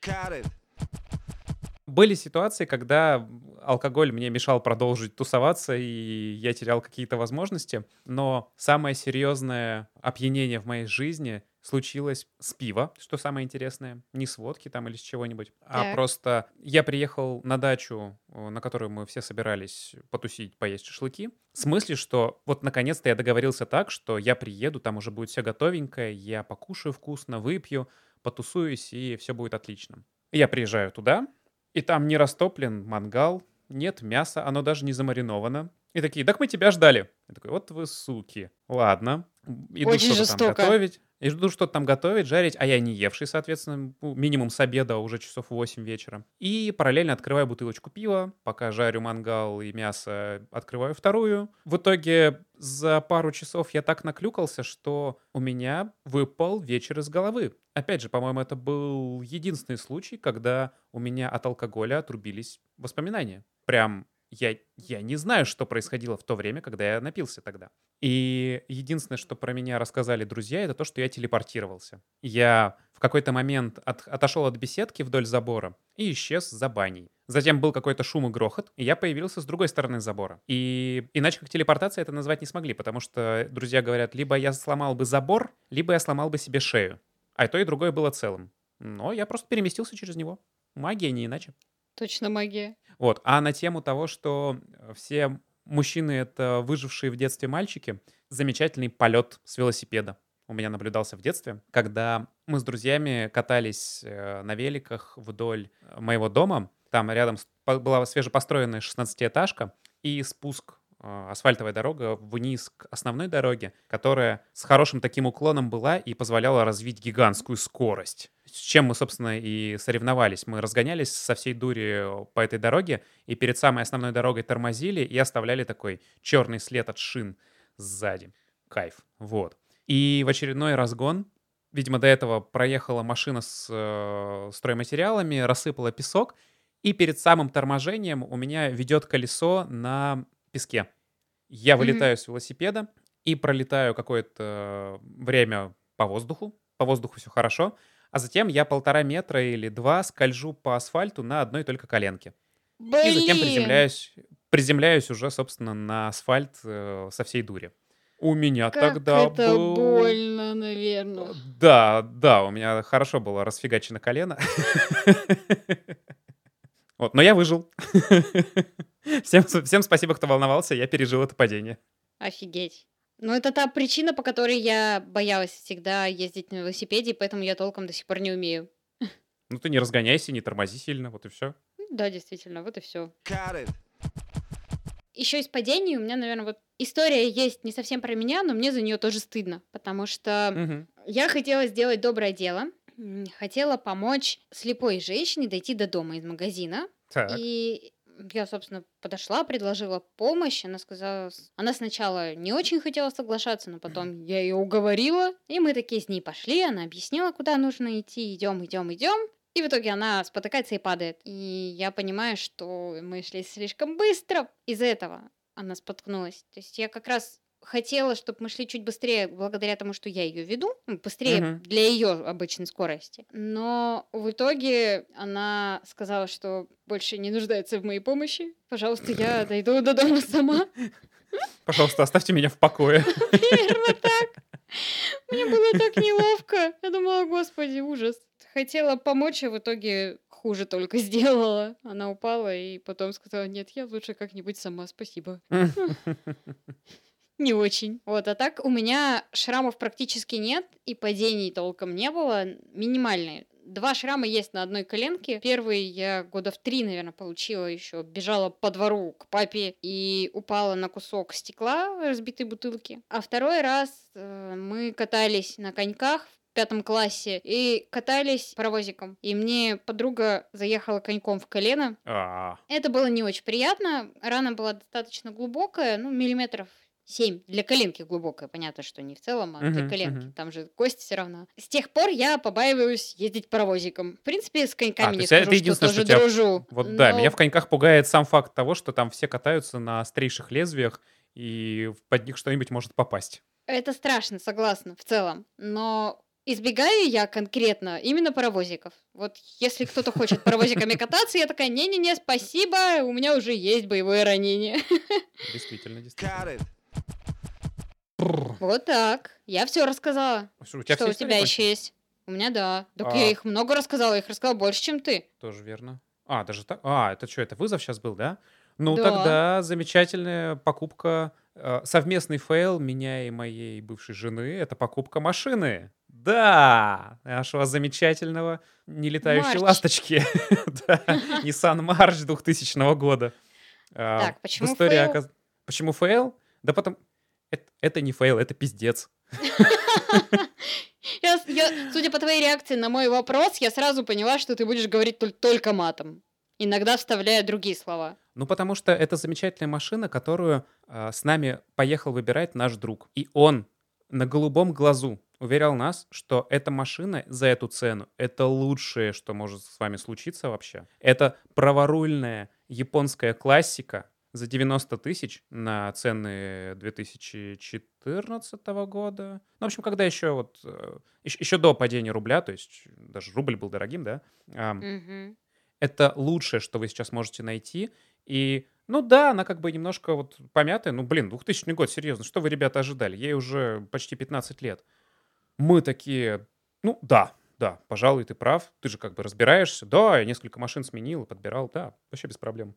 Были ситуации, когда алкоголь мне мешал продолжить тусоваться, и я терял какие-то возможности. Но самое серьезное опьянение в моей жизни случилось с пива, что самое интересное. Не с водки там или с чего-нибудь, а просто я приехал на дачу, на которую мы все собирались потусить, поесть шашлыки. В смысле, что вот наконец-то я договорился так, что я приеду, там уже будет все готовенькое, я покушаю вкусно, выпью, потусуюсь, и все будет отлично. Я приезжаю туда, и там не растоплен мангал, нет мяса, оно даже не замариновано. И такие, так мы тебя ждали. Я такой, вот вы суки. Ладно. Иду Очень что-то там жестоко. готовить. Иду что-то там готовить, жарить, а я не евший, соответственно, ну, минимум с обеда, а уже часов 8 вечера. И параллельно открываю бутылочку пива, пока жарю мангал и мясо, открываю вторую. В итоге за пару часов я так наклюкался, что у меня выпал вечер из головы. Опять же, по-моему, это был единственный случай, когда у меня от алкоголя отрубились воспоминания. Прям я, я не знаю, что происходило в то время, когда я напился тогда. И единственное, что про меня рассказали друзья, это то, что я телепортировался. Я в какой-то момент от- отошел от беседки вдоль забора и исчез за баней. Затем был какой-то шум и грохот, и я появился с другой стороны забора. И иначе как телепортация это назвать не смогли, потому что друзья говорят, либо я сломал бы забор, либо я сломал бы себе шею. А то, и другое было целым. Но я просто переместился через него. Магия, не иначе. Точно магия. Вот. А на тему того, что э, все мужчины — это выжившие в детстве мальчики, замечательный полет с велосипеда у меня наблюдался в детстве, когда мы с друзьями катались э, на великах вдоль моего дома. Там рядом была свежепостроенная 16-этажка и спуск асфальтовая дорога вниз к основной дороге, которая с хорошим таким уклоном была и позволяла развить гигантскую скорость. С чем мы, собственно, и соревновались. Мы разгонялись со всей дури по этой дороге, и перед самой основной дорогой тормозили и оставляли такой черный след от шин сзади. Кайф. Вот. И в очередной разгон, видимо, до этого проехала машина с э, стройматериалами, рассыпала песок, и перед самым торможением у меня ведет колесо на песке. Я вылетаю с велосипеда и пролетаю какое-то время по воздуху. По воздуху все хорошо. А затем я полтора метра или два скольжу по асфальту на одной только коленке. Блин! И затем приземляюсь, приземляюсь уже, собственно, на асфальт э, со всей дури. У меня Как тогда это был... больно, наверное. Да, да, у меня хорошо было расфигачено колено. Вот, но я выжил. Всем, всем спасибо, кто волновался, я пережил это падение. Офигеть. Ну, это та причина, по которой я боялась всегда ездить на велосипеде, и поэтому я толком до сих пор не умею. Ну ты не разгоняйся, не тормози сильно, вот и все. Ну Да, действительно, вот и все. Еще из падений у меня, наверное, вот история есть не совсем про меня, но мне за нее тоже стыдно, потому что я хотела сделать доброе дело, хотела помочь слепой женщине дойти до дома из магазина, Так. и я, собственно, подошла, предложила помощь. Она сказала... Она сначала не очень хотела соглашаться, но потом я ее уговорила. И мы такие с ней пошли. Она объяснила, куда нужно идти. Идем, идем, идем. И в итоге она спотыкается и падает. И я понимаю, что мы шли слишком быстро. Из-за этого она споткнулась. То есть я как раз хотела, чтобы мы шли чуть быстрее, благодаря тому, что я ее веду, быстрее Мгм. для ее обычной скорости. Но в итоге она сказала, что больше не нуждается в моей помощи. Пожалуйста, я дойду до дома сама. Пожалуйста, оставьте меня в покое. Примерно так. Мне было так неловко. Я думала, господи, ужас. Хотела помочь, а в итоге хуже только сделала. Она упала и потом сказала, нет, я лучше как-нибудь сама, спасибо. Не очень. Вот, а так у меня шрамов практически нет, и падений толком не было, минимальные. Два шрама есть на одной коленке. Первый я года в три, наверное, получила еще. Бежала по двору к папе и упала на кусок стекла разбитой бутылки. А второй раз э, мы катались на коньках в пятом классе и катались паровозиком. И мне подруга заехала коньком в колено. А, Это было не очень приятно. Рана была достаточно глубокая, ну, миллиметров 7. Для коленки глубокая, понятно, что не в целом, а для Мгм, коленки. мгм. Там же кость все равно. С тех пор я побаиваюсь ездить паровозиком. В принципе, с коньками А, то не это скажу, что единственное, тоже что тебя- дружу. Вот да, но меня в коньках пугает сам факт того, что там все катаются на острейших лезвиях, и под них что-нибудь может попасть. Это страшно, согласна, в целом. Но избегаю я конкретно именно паровозиков. Вот если кто-то хочет паровозиками кататься, я такая, не-не-не, спасибо, у меня уже есть боевое ранение. Действительно, действительно. Вот так. Я все рассказала. Что, у тебя Что все у тебя еще есть? У меня да. Так А. я их много рассказала, я их рассказала больше, чем ты. Тоже верно. А, даже так? А, это что, это вызов сейчас был, да? Ну, Да. тогда замечательная покупка, э, совместный фейл меня и моей бывшей жены, это покупка машины. Да, нашего замечательного нелетающей Марч. ласточки. Да, Nissan March 2000 года. А, Так, почему фейл? Почему фейл? Да потом... Это, это не фейл, это пиздец. Я, я, судя по твоей реакции на мой вопрос, я сразу поняла, что ты будешь говорить толь- только матом. Иногда вставляя другие слова. Ну, потому что это замечательная машина, которую а, с нами поехал выбирать наш друг. И он на голубом глазу уверял нас, что эта машина за эту цену — это лучшее, что может с вами случиться вообще. Это праворульная японская классика за 90 тысяч на цены 2014 года. Ну, в общем, когда еще вот... э, еще, еще до падения рубля, то есть даже рубль был дорогим, да? Мгм. это лучшее, что вы сейчас можете найти. И, ну да, она как бы немножко вот помятая. Ну, блин, 2000 год, серьезно, что вы, ребята, ожидали? Ей уже почти 15 лет. Мы такие, ну да, да, пожалуй, ты прав. Ты же как бы разбираешься. Да, я несколько машин сменил и подбирал. Да, вообще без проблем.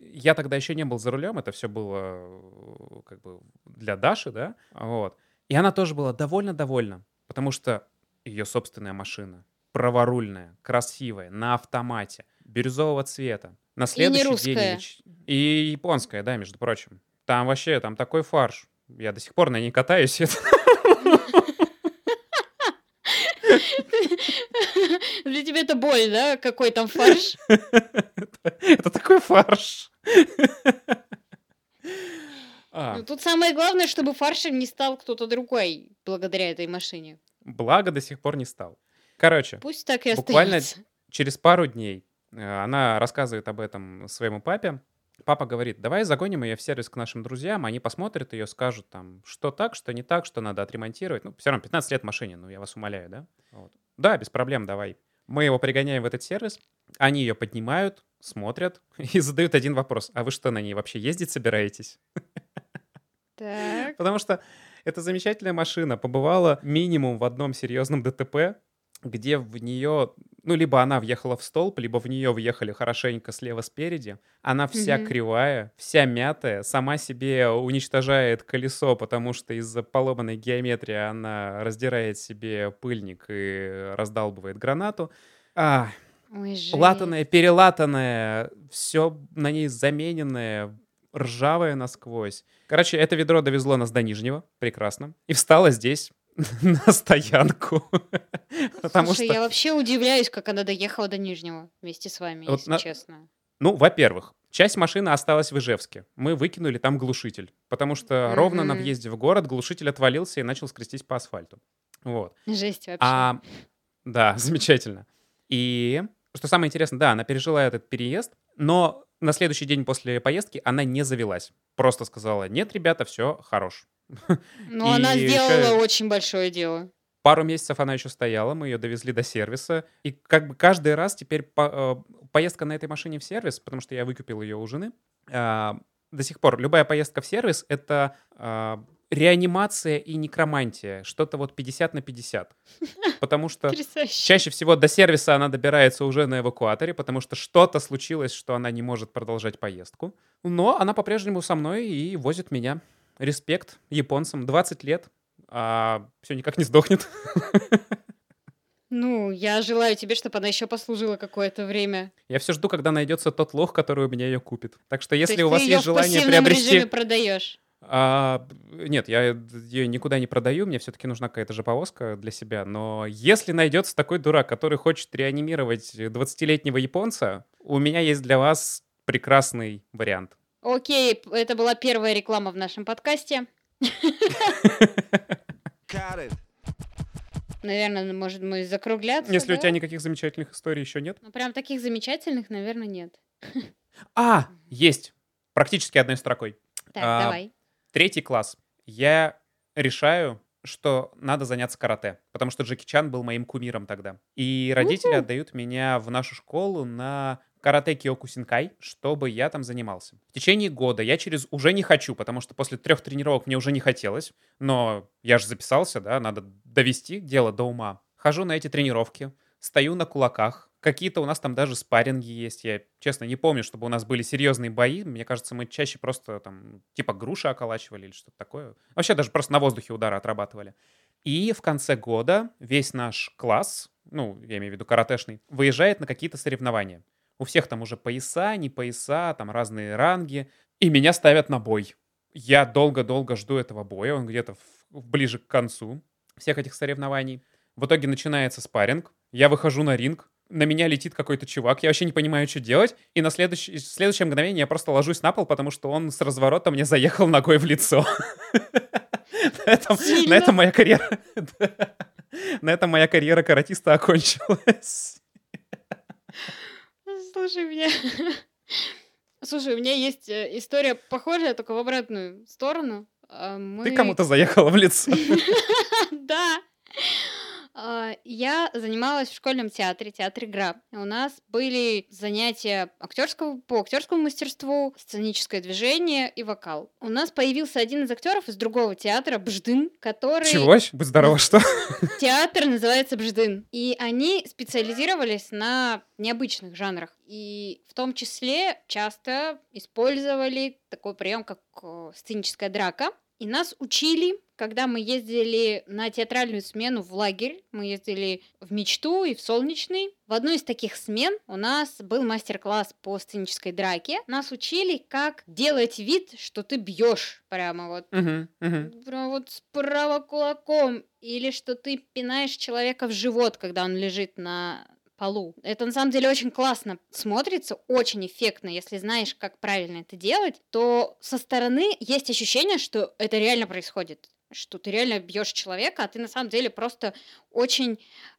Я тогда еще не был за рулем, это все было как бы для Даши, да, вот. И она тоже была довольно-довольна, потому что ее собственная машина, праворульная, красивая, на автомате, бирюзового цвета. На следующий день... русская. или ч- И японская, да, между прочим. Там вообще, там такой фарш. Я до сих пор на ней катаюсь. это- Для тебя это боль, да? Какой там фарш? Это такой фарш. А, Ну, тут самое главное, чтобы фаршем не стал кто-то другой благодаря этой машине. Благо до сих пор не стал. Короче, Пусть так и Буквально остается. через пару дней э, она рассказывает об этом своему папе. Папа говорит, давай загоним ее в сервис к нашим друзьям, они посмотрят ее, скажут там, что так, что не так, что надо отремонтировать. Ну, все равно 15 лет машине, ну, я вас умоляю, да? Вот. Да, без проблем, давай. Мы его пригоняем в этот сервис, они ее поднимают, смотрят и задают один вопрос. А вы что, на ней вообще ездить собираетесь? Так. Потому что эта замечательная машина побывала минимум в одном серьезном ДТП, где в нее, ну, либо она въехала в столб, либо в нее въехали хорошенько слева спереди. Она вся Мгм. кривая, вся мятая, сама себе уничтожает колесо, потому что из-за поломанной геометрии она раздирает себе пыльник и раздалбывает гранату. А, Ой, жесть. латанное, перелатанное, все на ней замененное, ржавое насквозь. Короче, это ведро довезло нас до Нижнего, прекрасно, и встало здесь на стоянку. Потому Слушай, что, я вообще удивляюсь, как она доехала до Нижнего вместе с вами, Вот если на- честно. ну, во-первых, часть машины осталась в Ижевске. Мы выкинули там глушитель, потому что ровно на въезде в город глушитель отвалился и начал скрестись по асфальту. Вот. Жесть вообще. А, да, замечательно. И что самое интересное, да, она пережила этот переезд, но на следующий день после поездки она не завелась. Просто сказала, нет, ребята, все, хорош. Но она И сделала очень большое дело. Пару месяцев она еще стояла, мы ее довезли до сервиса. И как бы каждый раз теперь по- э, поездка на этой машине в сервис, потому что я выкупил ее у жены, а, до сих пор любая поездка в сервис — это а, реанимация и некромантия. Что-то вот 50 на 50. Потому что чаще всего до сервиса она добирается уже на эвакуаторе, потому что что-то случилось, что она не может продолжать поездку. Но она по-прежнему со мной и возит меня. Респект японцам. 20 лет, а все никак не сдохнет. Ну, я желаю тебе, чтобы она еще послужила какое-то время. Я все жду, когда найдется тот лох, который у меня ее купит. Так что То если у вас ты есть желание приобрести... режиме продаешь. А, нет, я ее никуда не продаю, мне все-таки нужна какая-то же повозка для себя. Но если найдется такой дурак, который хочет реанимировать 20-летнего японца, у меня есть для вас прекрасный вариант. Окей, это была первая реклама в нашем подкасте. Наверное, может, мы закругляться, Если у да? тебя никаких замечательных историй еще нет. Ну, прям таких замечательных, наверное, нет. А, есть. Практически одной строкой. Так, А, давай. Третий класс. Я решаю, что надо заняться карате, потому что Джеки Чан был моим кумиром тогда. И родители Уху. отдают меня в нашу школу на карате Киокусинкай, чтобы я там занимался. В течение года я через уже не хочу, потому что после трех тренировок мне уже не хотелось, но я же записался, да, надо довести дело до ума. Хожу на эти тренировки, стою на кулаках. Какие-то у нас там даже спарринги есть. Я, честно, не помню, чтобы у нас были серьезные бои. Мне кажется, мы чаще просто там типа груши околачивали или что-то такое. Вообще даже просто на воздухе удары отрабатывали. И в конце года весь наш класс, ну, я имею в виду каратешный, выезжает на какие-то соревнования. У всех там уже пояса, не пояса, там разные ранги. И меня ставят на бой. Я долго-долго жду этого боя, он где-то ближе к концу всех этих соревнований. В итоге начинается спарринг, я выхожу на ринг, на меня летит какой-то чувак, я вообще не понимаю, что делать, и на следующее, в следующее мгновение я просто ложусь на пол, потому что он с разворота мне заехал ногой в лицо. На этом- На Сильно. этом моя карьера... На этом моя карьера каратиста окончилась. Слушай, у меня... Слушай, у меня есть э, история похожая, только в обратную сторону. А, Ты мы- кому-то заехала в лицо. Да. А, Я занималась в школьном театре, театре ГРА. У нас были занятия актерского, по актерскому мастерству, сценическое движение и вокал. У нас появился один из актеров из другого театра, Бждын, который... Чего? Будь здорово, что? Театр называется Бждын. И они специализировались на необычных жанрах. И в том числе часто использовали такой прием, как э, сценическая драка. И нас учили, когда мы ездили на театральную смену в лагерь. Мы ездили в Мечту и в Солнечный. В одной из таких смен у нас был мастер-класс по сценической драке. Нас учили, как делать вид, что ты бьешь прямо вот Мгм, мгм. Прям вот справа кулаком. Или что ты пинаешь человека в живот, когда он лежит на полу. Это на самом деле очень классно смотрится, очень эффектно. Если знаешь, как правильно это делать, то со стороны есть ощущение, что это реально происходит. Что ты реально бьешь человека, а ты на самом деле просто очень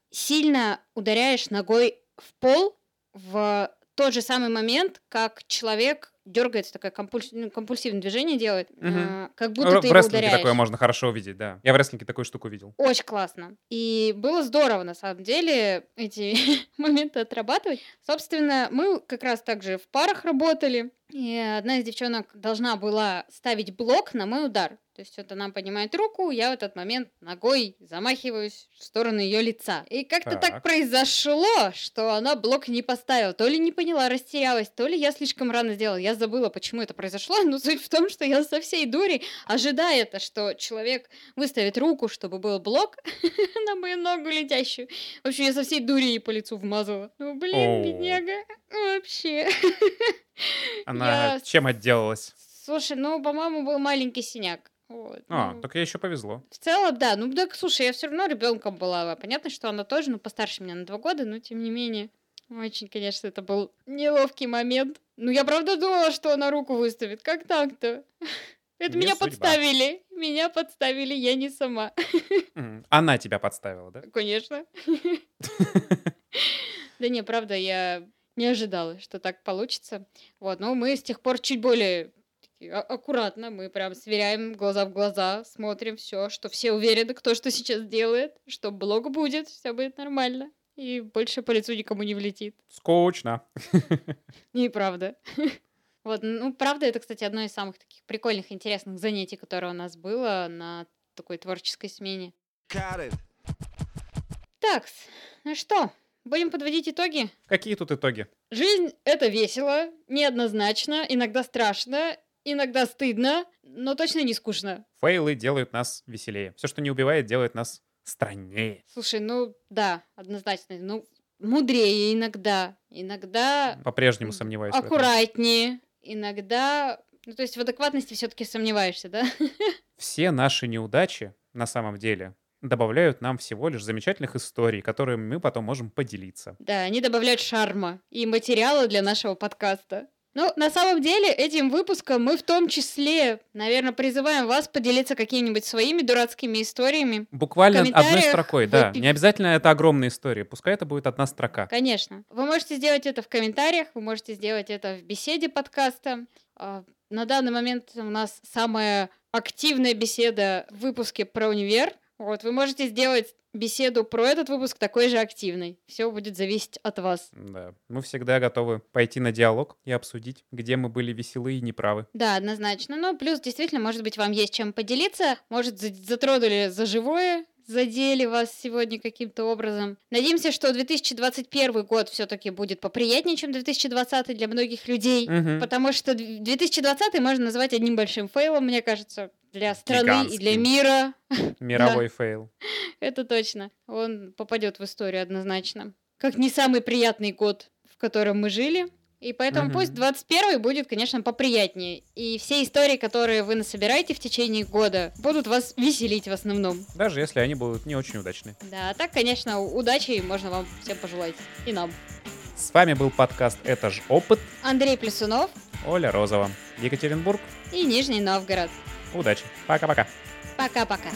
сильно ударяешь ногой в пол в тот же самый момент, как человек дергается, такое компульс- ну, компульсивное движение делает, э, как будто В ты его ударяешь. такое можно хорошо увидеть, да. Я в рестлинге такую штуку видел. Очень классно. И было здорово, на самом деле, эти моменты отрабатывать. Собственно, мы как раз также в парах работали. И одна из девчонок должна была ставить блок на мой удар. То есть вот она поднимает руку, я в этот момент ногой замахиваюсь в сторону ее лица. И как-то так. Так. произошло, что она блок не поставила. То ли не поняла, растерялась, то ли я слишком рано сделала. Я забыла, почему это произошло. Но суть в том, что я со всей дури, ожидая это, что человек выставит руку, чтобы был блок на мою ногу летящую. В общем, я со всей дури ей по лицу вмазала. Ну, блин, бедняга. Вообще. Она Я- чем отделалась? Слушай, ну, по-моему, был маленький синяк. Вот, А, ну, так ей еще повезло. В целом, да. Ну, так, слушай, я все равно ребенком была. Понятно, что она тоже, ну, постарше меня на два года, но тем не менее. Очень, конечно, это был неловкий момент. Ну, я правда думала, что она руку выставит. Как так-то? Это Не меня судьба. подставили. Меня подставили, я не сама. Она тебя подставила, да? Конечно. Да не, правда, я не ожидала, что так получится. Вот, но мы с тех пор чуть более а- аккуратно, мы прям сверяем глаза в глаза, смотрим все, что все уверены, кто что сейчас делает, что блог будет, все будет нормально. И больше по лицу никому не влетит. Скучно. Неправда. Вот, ну, правда, это, кстати, одно из самых таких прикольных, интересных занятий, которое у нас было на такой творческой смене. Так, ну что, будем подводить итоги? Какие тут итоги? Жизнь — это весело, неоднозначно, иногда страшно, иногда стыдно, но точно не скучно. Фейлы делают нас веселее. Все, что не убивает, делает нас страннее. Слушай, ну да, однозначно, ну мудрее иногда, иногда По-прежнему сомневаюсь. аккуратнее, иногда... Ну, то есть в адекватности все-таки сомневаешься, да? Все наши неудачи, на самом деле, добавляют нам всего лишь замечательных историй, которыми мы потом можем поделиться. Да, они добавляют шарма и материала для нашего подкаста. Ну, на самом деле, этим выпуском мы в том числе, наверное, призываем вас поделиться какими-нибудь своими дурацкими историями. Буквально одной строкой, вы да. Не обязательно это огромная история. Пускай это будет одна строка. Конечно. Вы можете сделать это в комментариях, вы можете сделать это в беседе подкаста. А, На данный момент у нас самая активная беседа в выпуске про универ. Вот, вы можете сделать беседу про этот выпуск такой же активной. Все будет зависеть от вас. Да. Мы всегда готовы пойти на диалог и обсудить, где мы были веселы и неправы. Да, однозначно. Ну, плюс, действительно, может быть, вам есть чем поделиться. Может, за- затронули за живое, задели вас сегодня каким-то образом. Надеемся, что 2021 год все-таки будет поприятнее, чем 2020 для многих людей. Мгм. Потому что д- 2020 можно назвать одним большим фейлом, мне кажется, для страны и для мира. Мировой фейл. Это точно. Он попадет в историю однозначно. Как не самый приятный год, в котором мы жили. И поэтому Мгм. пусть 21 будет, конечно, поприятнее. И все истории, которые вы насобираете в течение года, будут вас веселить в основном. Даже если они будут не очень удачные. Да, а так, конечно, удачи можно вам всем пожелать. И нам. С вами был подкаст «Это ж опыт». Андрей Плесунов Оля Розова. Екатеринбург. и Нижний Новгород. Удачи. Пока-пока. Пока-пока.